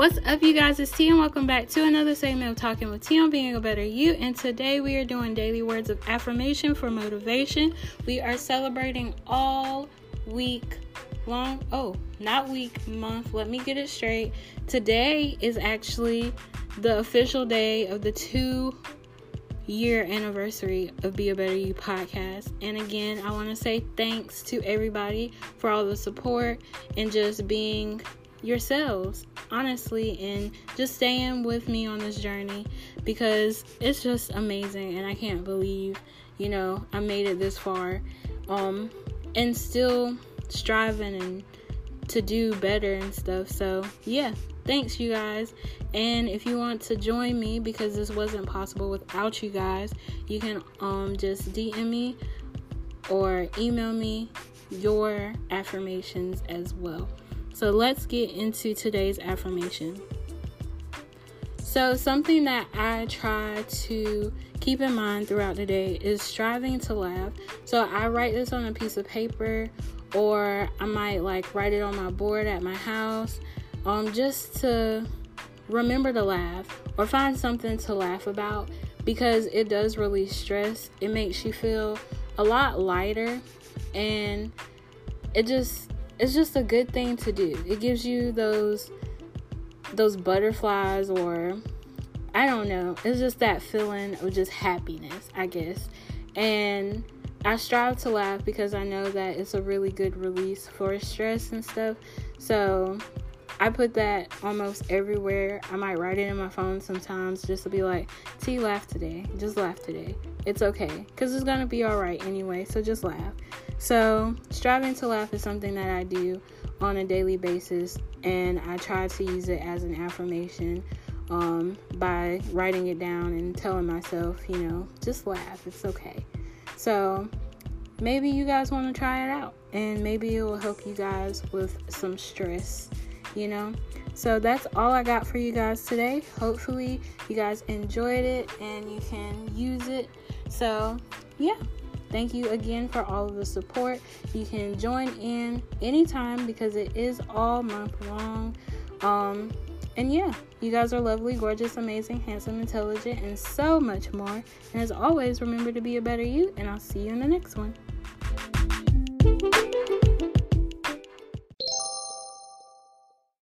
What's up, you guys? It's T, and welcome back to another segment of Talking with T on Being a Better You. And today we are doing daily words of affirmation for motivation. We are celebrating all week long. Oh, not week, month. Let me get it straight. Today is actually the official day of the two year anniversary of Be a Better You podcast. And again, I want to say thanks to everybody for all the support and just being yourselves, honestly, and just staying with me on this journey because it's just amazing and I can't believe, you know, I made it this far. Um and still striving and to do better and stuff. So, yeah, thanks you guys. And if you want to join me because this wasn't possible without you guys, you can um just DM me or email me your affirmations as well. So let's get into today's affirmation. So, something that I try to keep in mind throughout the day is striving to laugh. So, I write this on a piece of paper, or I might like write it on my board at my house, um, just to remember to laugh or find something to laugh about because it does release stress. It makes you feel a lot lighter and it just it's just a good thing to do. It gives you those those butterflies or I don't know. It's just that feeling of just happiness, I guess. And I strive to laugh because I know that it's a really good release for stress and stuff. So I put that almost everywhere. I might write it in my phone sometimes just to be like, T, laugh today. Just laugh today. It's okay. Because it's going to be all right anyway. So just laugh. So, striving to laugh is something that I do on a daily basis, and I try to use it as an affirmation um, by writing it down and telling myself, you know, just laugh, it's okay. So, maybe you guys want to try it out, and maybe it will help you guys with some stress, you know. So, that's all I got for you guys today. Hopefully, you guys enjoyed it and you can use it. So, yeah. Thank you again for all of the support. You can join in anytime because it is all month long. Um, and yeah, you guys are lovely, gorgeous, amazing, handsome, intelligent, and so much more. And as always, remember to be a better you, and I'll see you in the next one.